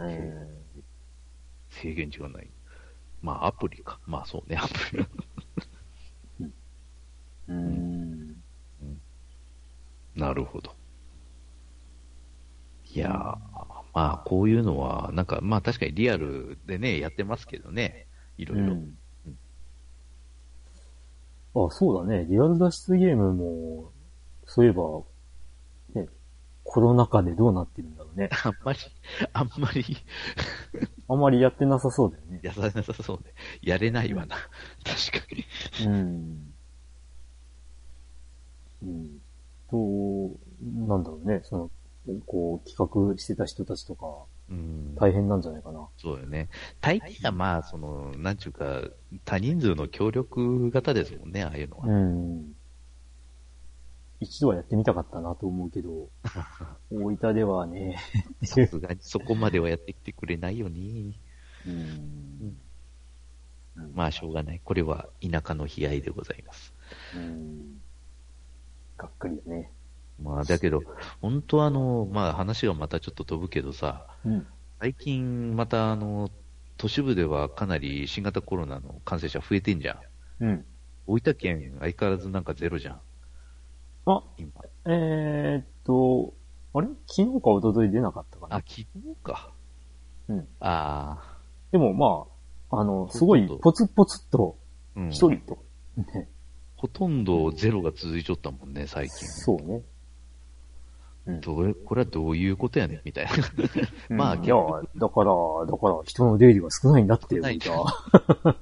え。うん。制限時間ない。まあ、アプリか。まあ、そうね、アプリ。うーん。なるほど。いやー、まあ、こういうのは、なんか、まあ、確かにリアルでね、やってますけどね。いろいろ。うん。あ、そうだね。リアル脱出ゲームも、そういえば、ね、コロナ禍でどうなってるんだろうね。あんまり、あんまり、あんまりやってなさそうだよね。やさなさそうで。やれないわな。確かに。うん。うん。と、なんだろうね。その、こう、企画してた人たちとか、うん。大変なんじゃないかな。そうよね。大抵はまあ、その、なんちゅうか、多人数の協力型ですもんね、ああいうのは。うん。一度はやってみたかったなと思うけど、大分ではね、さすがにそこまではやってきてくれないよね。うん。うんまあ、しょうがない。これは田舎の悲哀でございます。うん。がっかりだね。まあ、だけど、本当はあの、まあ話がまたちょっと飛ぶけどさ、うん。最近またあの、都市部ではかなり新型コロナの感染者増えてんじゃん。うん。大分県相変わらずなんかゼロじゃん。あ、今。えー、っと、あれ？昨日か一昨日出なかったかな？あ、昨日か。うん。あでもまあ、あの、すごいポツポツっと、あ、うん。一人と、ね、ほとんどゼロが続いちゃったもんね、最近。そうね。うんどれ、これはどういうことやねん、みたいな。まあうんいや、だから、だから人の出入りが少ないんだって、ないじゃあ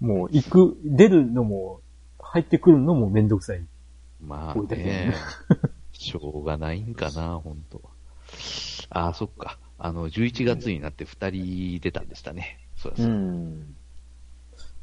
もう、行く、出るのも、入ってくるのもめんどくさい。まあね、しょうがないんかな、本当ああ、そっか。あの、11月になって2人出たんでしたね。そうだうそうだん。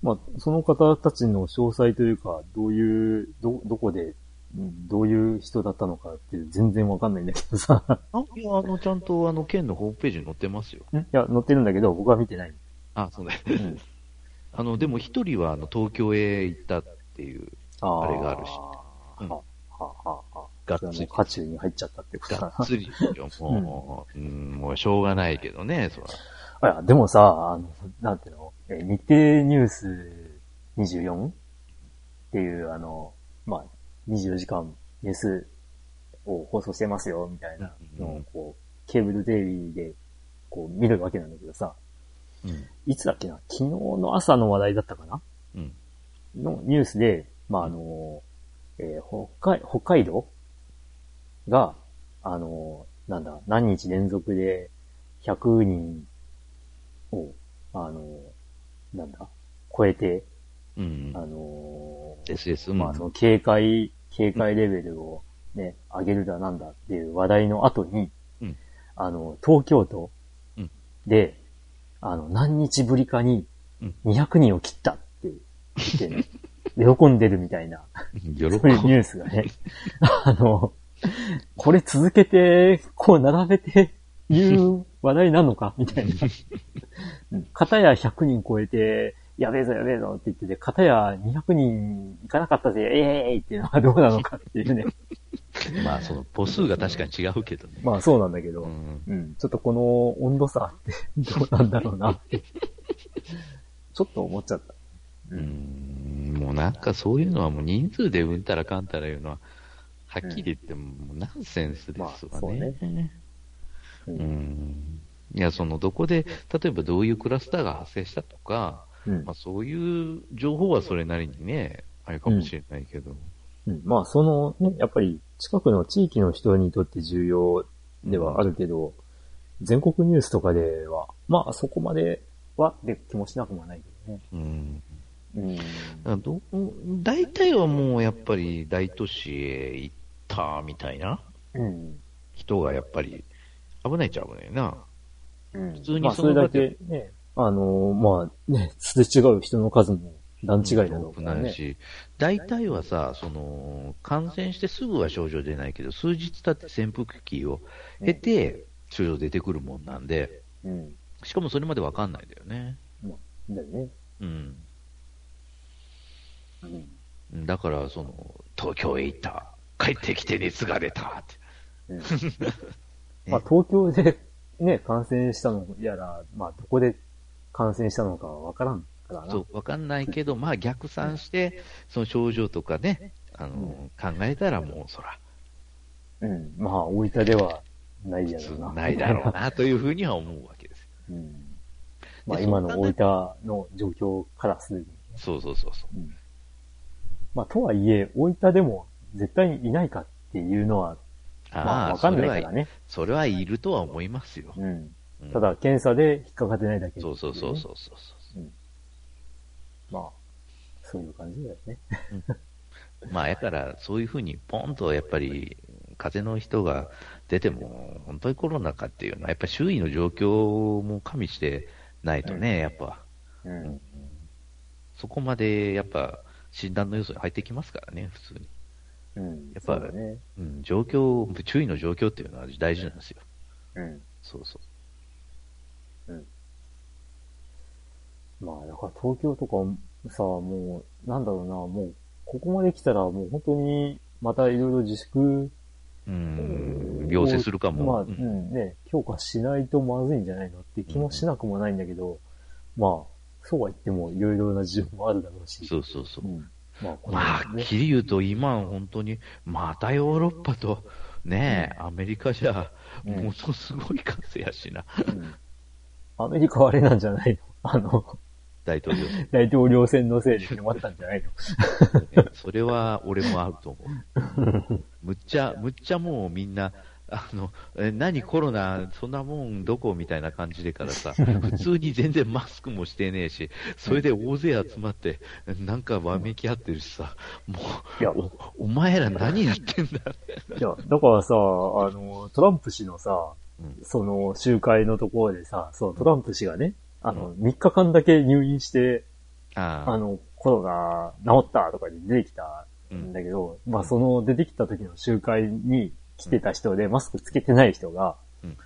まあ、その方たちの詳細というか、どういう、ど、どこで、うんどういう人だったのかって全然わかんないんだけどさ。あ、いや、あの、ちゃんと、あの、県のホームページに載ってますよ。んいや、載ってるんだけど、僕は見てない。あ、そうだよ。うん。あの、でも一人は、あの、東京へ行ったっていう、ああれがあるしはうんはははがっそれはもうつり。渦中に入っちゃったってこと。がっつりよ、もう、うん、もうしょうがないけどね、そら。あいや、でもさ、あの、なんていうの、え日経ニュース 24? っていう、あの、まあ、24時間ニュースを放送してますよ、みたいなのを、こう、ケーブルテレビで、こう、見るわけなんだけどさ、うん。いつだっけな？昨日の朝の話題だったかな？うん。のニュースで、まあ、あの、えー北海、北海道？が、あの、なんだ、何日連続で100人を、あの、なんだ、超えて、うんあ。の、ですです。まあ、その警戒、警戒レベルをね、上げるだなんだっていう話題の後に、うんあの、東京都うんで、あの、何日ぶりかにうん200人を切ったって言ってね、喜んでるみたいな、喜 そういうニュースがね、あの、これ続けて、こう並べて言う話題なのかみたいな。う ん片や100人超えて、やべえぞやべえぞって言ってて、片や200人いかなかったぜ、ええー、っていうのはどうなのかっていうね。まあ、その母数が確かに違うけどね。まあそうなんだけど、ううん、ん。ちょっとこの温度差ってどうなんだろうなって。ちょっと思っちゃった。う。ん。もうなんかそういうのはもう人数でうんたらかんたら言うのは、はっきり言ってもナンセンスですわまあそうね。ううんん。いや、その、どこで、例えばどういうクラスターが発生したとか、うんまあそういう情報はそれなりにね、あれかもしれないけど。うん、まあ、そのね、やっぱり近くの地域の人にとって重要ではあるけど、全国ニュースとかでは、まあそこまではって気もしなくもないけどね。うん。うん。だど大体はもうやっぱり大都市へ行ったみたいなうん。人がやっぱり危ないっちゃ危ないな。うん。普通にまあそれだけね、あのまあね、すれ違う人の数も段違いだろうからね。なるし、大体はさ、その、感染してすぐは症状出ないけど、数日経って潜伏期を経て、症状出てくるもんなんで、うん。しかもそれまでわかんないんだよね。まあ、だよね。うん。うん。だから、その、東京へ行った。帰ってきて熱が出たって。うん まあ東京でね、感染したのやら、まあどこで感染したのかはわからんからな。そう、わかんないけど、まあ逆算して、その症状とかね、あの、考えたらもうそら、うん。まあ、大分ではないやろうな。ないだろうな、というふうには思うわけですよ。うん。まあ、で今の大分の状況からするに。そうそうそうそう。うん。まあ、とはいえ、大分でも絶対にいないかっていうのは、まあ、わかんないからね。それはいるとは思いますよ。うん。うんただ、検査で引っかかってないだけ、そうそうそうそうそうそう。まあ、そういう感じだよね。まあ、やから、そういうふうに、ポンとやっぱり、風邪の人が出ても、本当にコロナかっていうのは、やっぱり周囲の状況も加味してないとね、やっぱ、うん。そこまで、やっぱ、診断の要素に入ってきますからね、普通に。うん。やっぱそうだね。うん、状況、注意の状況っていうのは大事なんですよ。うん。そうそう。まあ、だから東京とかさ、もう、なんだろうな、もう、ここまで来たらもう本当に、またいろいろ自粛うん、要請するかも。まあ、ううんん、ね、強化しないとまずいんじゃないのって気もしなくもないんだけど、まあ、そうは言ってもいろいろな事情もあるだろうし。そうそうそうう。ん。まあ、このまあ、はっきり言うと、今、本当に、またヨーロッパと、ねえ、アメリカじゃ、うんものすごい感染やしな、うんアメリカはあれなんじゃないの？あの、大統領選。大統領選のせいで決まったんじゃないの？それは、俺もあると思う。むっちゃ、むっちゃもうみんな、あの、え何コロナ、そんなもんどこみたいな感じでからさ、普通に全然マスクもしてねえし、それで大勢集まって、なんかわめき合ってるしさ、もいや、う、おお前ら何言ってんだいや、だからさ、あの、トランプ氏のさ、うんその集会のところでさ、そう、トランプ氏がね、あの、3日間だけ入院して、あの、コロナ治ったとかで出てきたんだけど、まあその出てきた時の集会に来てた人でマスクつけてない人が、うん。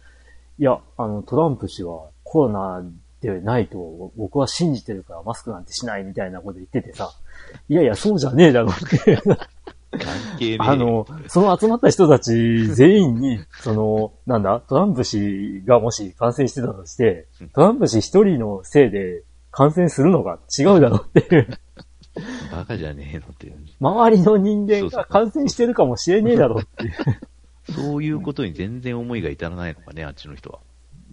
いや、あの、トランプ氏はコロナでないと僕は信じてるからマスクなんてしないみたいなこと言っててさ、いやいや、そうじゃねえだろって。関係ねえ。あの、その集まった人たち全員に、その、なんだ、トランプ氏がもし感染してたとしてうん、トランプ氏一人のせいで感染するのが違うだろうっていう、バカじゃねえのっていう。周りの人間が感染してるかもしれねえだろうっていう。そういうことに全然思いが至らないのかね、あっちの人は。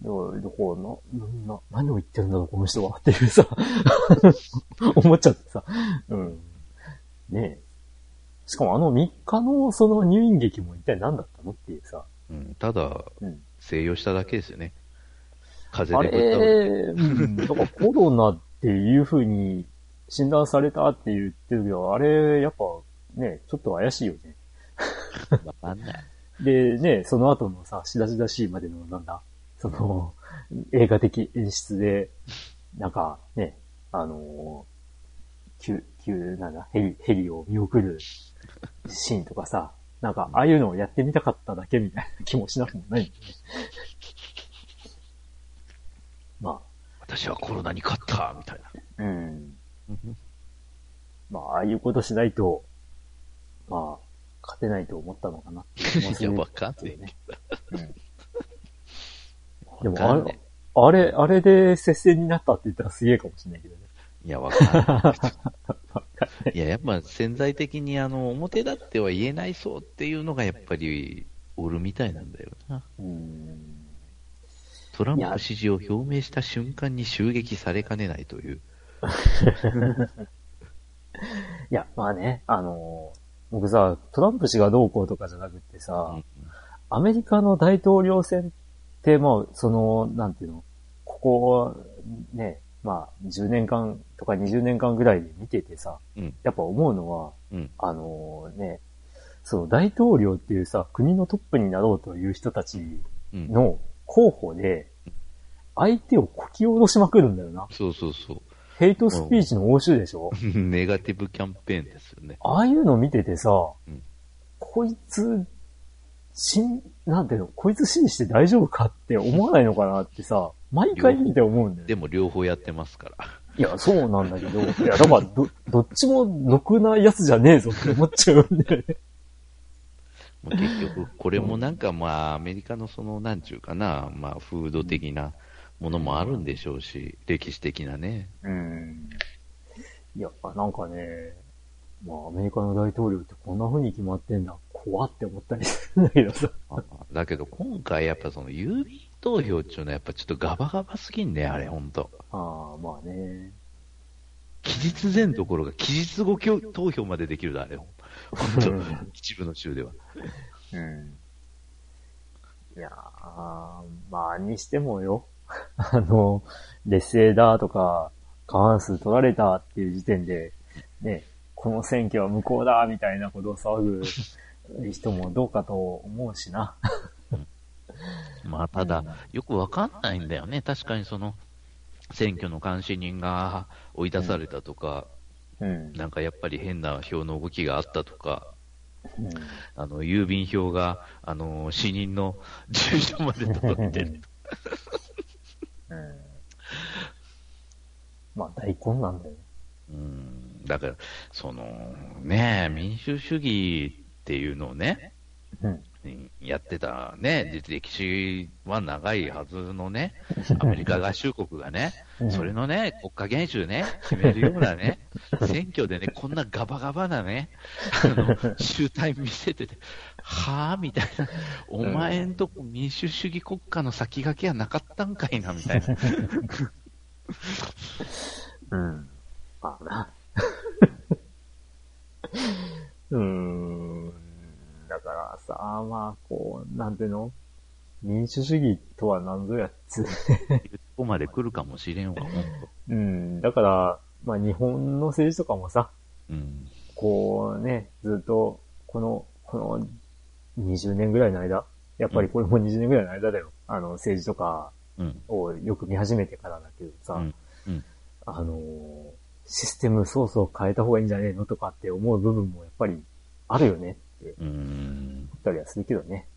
だから、どこな、な、何を言ってるんだろう、この人は。っていうさ、思っちゃってさ。うん。ねえ。しかもあの3日のその入院劇も一体何だったのっていうさ。うん、ただ、うん。静養しただけですよね。風あ邪でぶっ倒れれ、うん、だからコロナっていう風に診断されたって言ってるけど、あれ、やっぱね、ちょっと怪しいよね。わかんない。で、ね、その後のさ、しだしだしいまでの、なんだ、その、映画的演出で、なんか、ね、あのー、急、急、なんだ、ヘリ、ヘリを見送るシーンとかさ、なんか、ああいうのをやってみたかっただけみたいな気もしなくもないんだよね。ま私はコロナに勝ったみたいあ、うん。まあ、ああいうことしないと、まあ、勝てないと思ったのかな っていう気もすな。いるや、わかんない。でもわかんないあれ、あれで接戦になったって言ったらすげえかもしれないけどね。いや、わかんない。いや、やっぱ潜在的にあの、表立っては言えないそうっていうのがやっぱり、おるみたいなんだよな。うん。トランプ支持を表明した瞬間に襲撃されかねないという。いや、まあね、あのー僕さ、トランプ氏がどうこうとかじゃなくってさ、うんアメリカの大統領選って、まあ、その、なんていうの、ここ、ね、まあ、10年間とか20年間ぐらいで見ててさ、うんやっぱ思うのは、うん。あのね、その大統領っていうさ、国のトップになろうという人たちうん。の候補で、相手をこき下ろしまくるんだよな。そうそうそう。ヘイトスピーチの応酬でしょ？ネガティブキャンペーンですよね。ああいうの見ててさ、うんこいつ、なんていうの、こいつ支持して大丈夫かって思わないのかなってさ、毎回見て思うんだよね。でも両方やってますから。いや、そうなんだけど、いや、だから、ど、どっちもろくなやつじゃねえぞって思っちゃうんだよね。もう結局、これもなんかまあ、アメリカのその、なんちゅうかな、まあ、風土的なものもあるんでしょうし、歴史的なね。うん。いや、なんかね、まあ、アメリカの大統領ってこんな風に決まってんだ。怖って思ったりするんだけどさ。あだけど今回やっぱその郵便投票っていうのはやっぱちょっとガバガバすぎんね、あれ、ほんと。ああ、まあね。期日前どころか期日後投票までできるだ、あれ。ほんと、一部の州では。うん。いやー、まあ、にしてもよ。あの、劣勢だとか、過半数取られたっていう時点で、ね、この選挙は無効だみたいなことを騒ぐ人もどうかと思うしな。まあ、ただ、よくわかんないんだよね。確かにその、選挙の監視人が追い出されたとか、うん。なんかやっぱり変な票の動きがあったとか、うんあの、郵便票が、あの、死人の住所まで届いてる。うんまあ、大根なんだよね。うん、だから、その、ね民主主義っていうのをね、うん。やってたね、歴史は長いはずのね、アメリカ合衆国がね、うんそれのね、国家元首ね、決めるようなね、選挙でね、こんなガバガバなね、あの、集大見せてて、はぁみたいな、お前んとこ民主主義国家の先駆けはなかったんかいな、みたいな。うん。まあな。うーん。だからさ、まあ、こう、なんていうの？民主主義とは何ぞやっつう。ここまで来るかもしれんわ、ほんと。うん。だから、まあ日本の政治とかもさ、うん。こうね、ずっと、この、この20年ぐらいの間、やっぱりこれも20年ぐらいの間だよ。あの、政治とかうん。をよく見始めてからだけどさ、うんうんあのー、システムそうそう変えた方がいいんじゃねえのとかって思う部分もやっぱりあるよねってうん。思ったりはするけどね。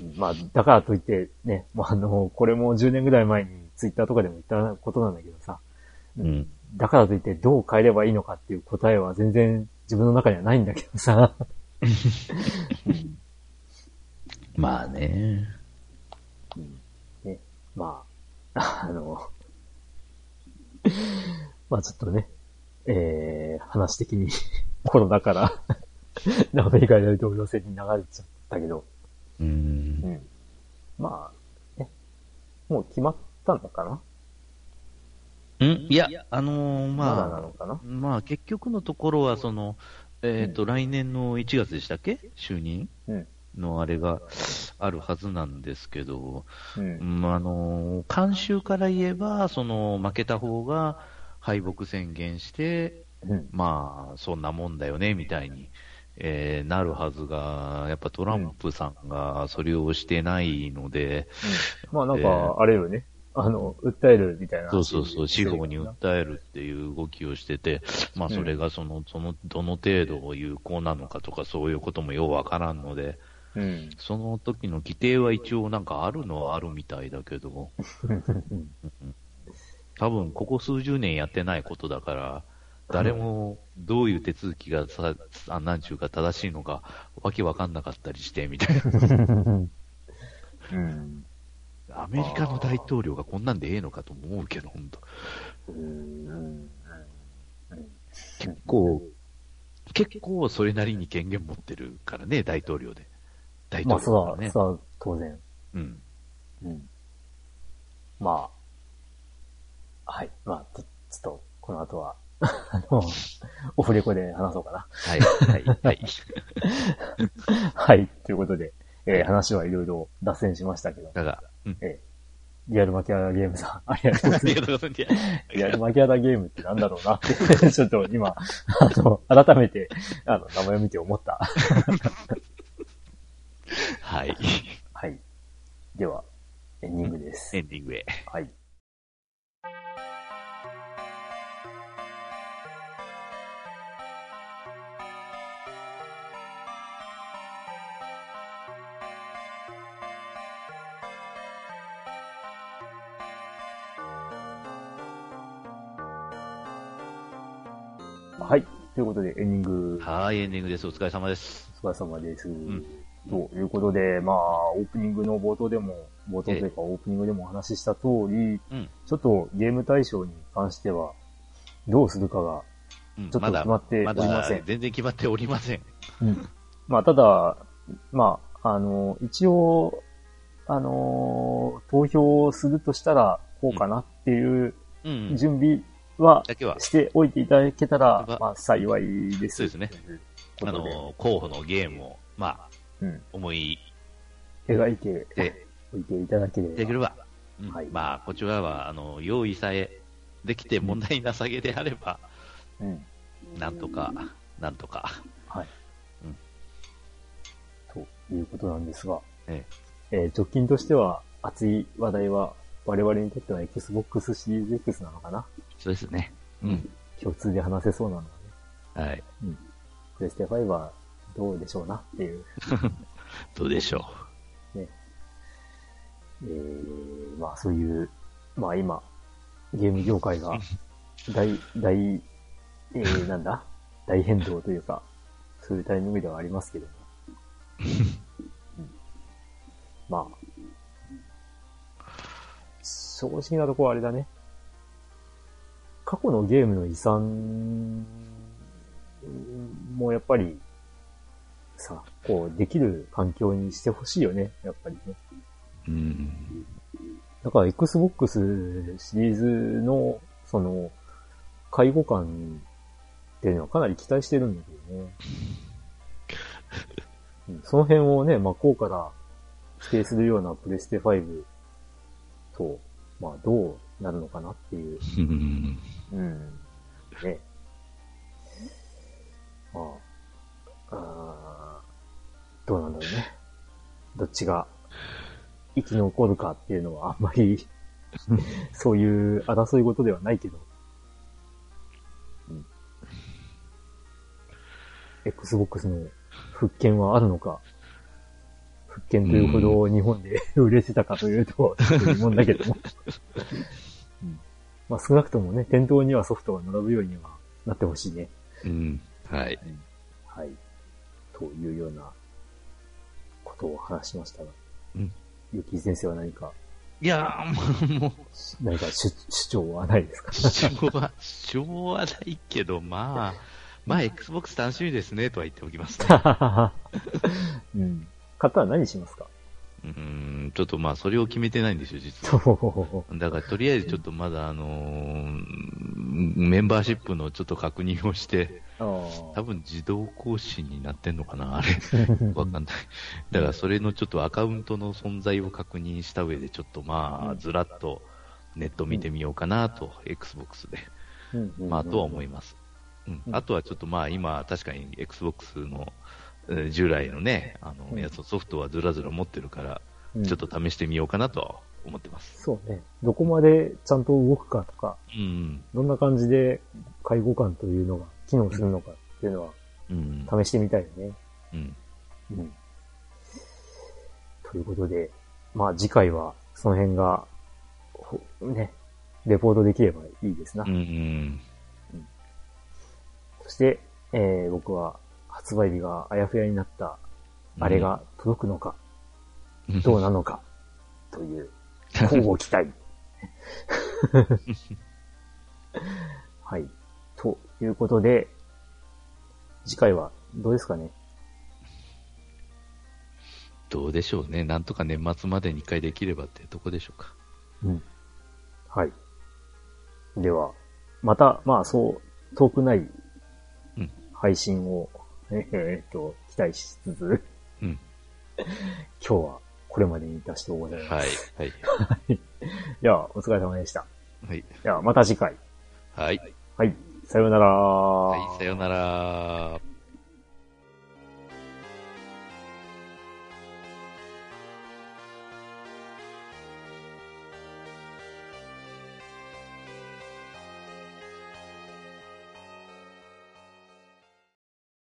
う んまあ、だからといってね、まあ、あの、これも10年ぐらい前にツイッターとかでも言ったことなんだけどさ、うん。だからといってどう変えればいいのかっていう答えは全然自分の中にはないんだけどさ。まあね。ね、まあ、あの、まあちょっとね、えー、話的に コロナからアメリカ大統領選に流れちゃったけど、う。うん。ん。まあ、ね、もう決まったのかな？ん？いや、あのーまだなままあ結局のところは、その、えっ、と、来年の1月でしたっけ？就任？うん。のあれがあるはずなんですけど、うん。うんあのー慣習から言えば、その、負けた方が敗北宣言して、うん。まあ、そんなもんだよね、みたいに、えーなるはずが、やっぱトランプさんがそれをしてないので、まあなんえか、あれよね。あの、訴えるみたいな。そうそうそう、司法に訴えるっていう動きをしてて、まあそれがその、その、どの程度有効なのかとかそういうこともようわからんので、うん。その時の規定は一応なんかあるのはあるみたいだけど、多分ここ数十年やってないことだから、誰もどういう手続きがさ、あなんちゅうか正しいのか、わけわかんなかったりして、みたいな。うん。アメリカの大統領がこんなんでええのかとも思うけど、本当うん。結構、結構それなりに権限持ってるからね、大統領で。大まあ、統領だからね。そうだ、そうだ、当然。うん。うん。まあ、はい。まあ、ちょっと、この後は、あの、オフレコで話そうかな。はい、はい、はい。はい。ということで、えー話はいろいろ脱線しましたけど、だが、うん。えー、リアルマキアダゲームさん、ありがとうございます。ありがとうございます。リアルマキアダゲームってなんだろうなって、ちょっと今、あの、改めて、あの、名前を見て思った。はい。はい。では、エンディングですエ。ンディングへ。はい。ということで、エンディング、はい、エンディングです。お疲れ様です。お疲れ様です。んということで、まあ、オープニングの冒頭でも、冒頭というかオープニングでもお話しした通り、うん。ちょっとゲーム対象に関しては、どうするかが、うんちょっと決まっておりませんまだ全然決まっておりません。まあ、ただ、まあ、あの、一応、あの、投票するとしたら、こうかなっていううん。準備はだけは、しておいていただけたらま、まあ、幸いです。そうですね。あの、候補のゲームを、まあ、うん。思い描いてでおいていただければ。できれば、うんはいまあ、こちらは、あの、用意さえできて問題なさげであれば、うん。なんとか、なんとか。はい。うんということなんですが、ええー直近としては熱い話題は我々にとっては Xbox シリーズ X なのかな？そうですね。うん。共通で話せそうなのはね。はい。プレステ5はどうでしょうなっていう。どうでしょえー、まあそういう、まあ今、ゲーム業界が 大、大、えー、なんだ？大変動というか、そういうタイミングではありますけども。うんまあ、正直なところあれだね。過去のゲームの遺産もやっぱり、さ、こう、できる環境にしてほしいよね、やっぱりね。う。うん。だから Xbox シリーズの、その、介護感っていうのはかなり期待してるんだけどね。うんその辺をね、まあ、こうから否定するようなプレステ5と、まあ、どうなるのかなっていう。うんうん。ね。まあ、あーどうなんだろうね。どっちが生き残るかっていうのはあんまり、そういう争い事ではないけど。うん。Xbox の復権はあるのか。復権というほど日本で 売れてたかというと、ちょっと疑問だけども。うんまあ少なくともね、店頭にはソフトが並ぶようにはなってほしいね。うん。はい。はい。というようなことを話しましたが。うん。ゆき先生は何か、いやー、もう、何か主主張はないですか？主張は、主張はないけど、まあ、まあ、Xbox 楽しみですね、とは言っておきますね。うん。方は何しますか？うーん、ちょっとまあ、それを決めてないんですよ、実は。だから、とりあえずちょっとまだ、あのーメンバーシップのちょっと確認をして、あ多分自動更新になってんのかな、あれ。わかんない。だから、それのちょっとアカウントの存在を確認した上で、ちょっとまあ、ずらっとネット見てみようかなと、Xbox で。まあ、とは思います。うんう。んあとはちょっとまあ、今、確かに Xbox の、えー従来のね、あの、うんやつ、ソフトはずらずら持ってるから、うんちょっと試してみようかなとは思ってます。そうね。どこまでちゃんと動くかとか、うん。どんな感じで介護官というのが機能するのかっていうのうん。は試してみたいよね。うん。うん。ということで、まあ次回はその辺が、ほね、レポートできればいいですな。うん。うん。そして、えー、僕は発売日があやふやになった、あれが届くのか、うん、どうなのか、という、交互期待。はい。ということで、次回はどうですかね？どうでしょうね。なんとか年末までに1回できればってとこでしょうか。うん。はい。では、また、まあそう、遠くないうん配信を、えーっと、期待しつつ、うん。今日はこれまでにいたしてございます。はい。はい。では、お疲れ様でした。はい。では、また次回。はい。はい。さようなら。はい。さようなら。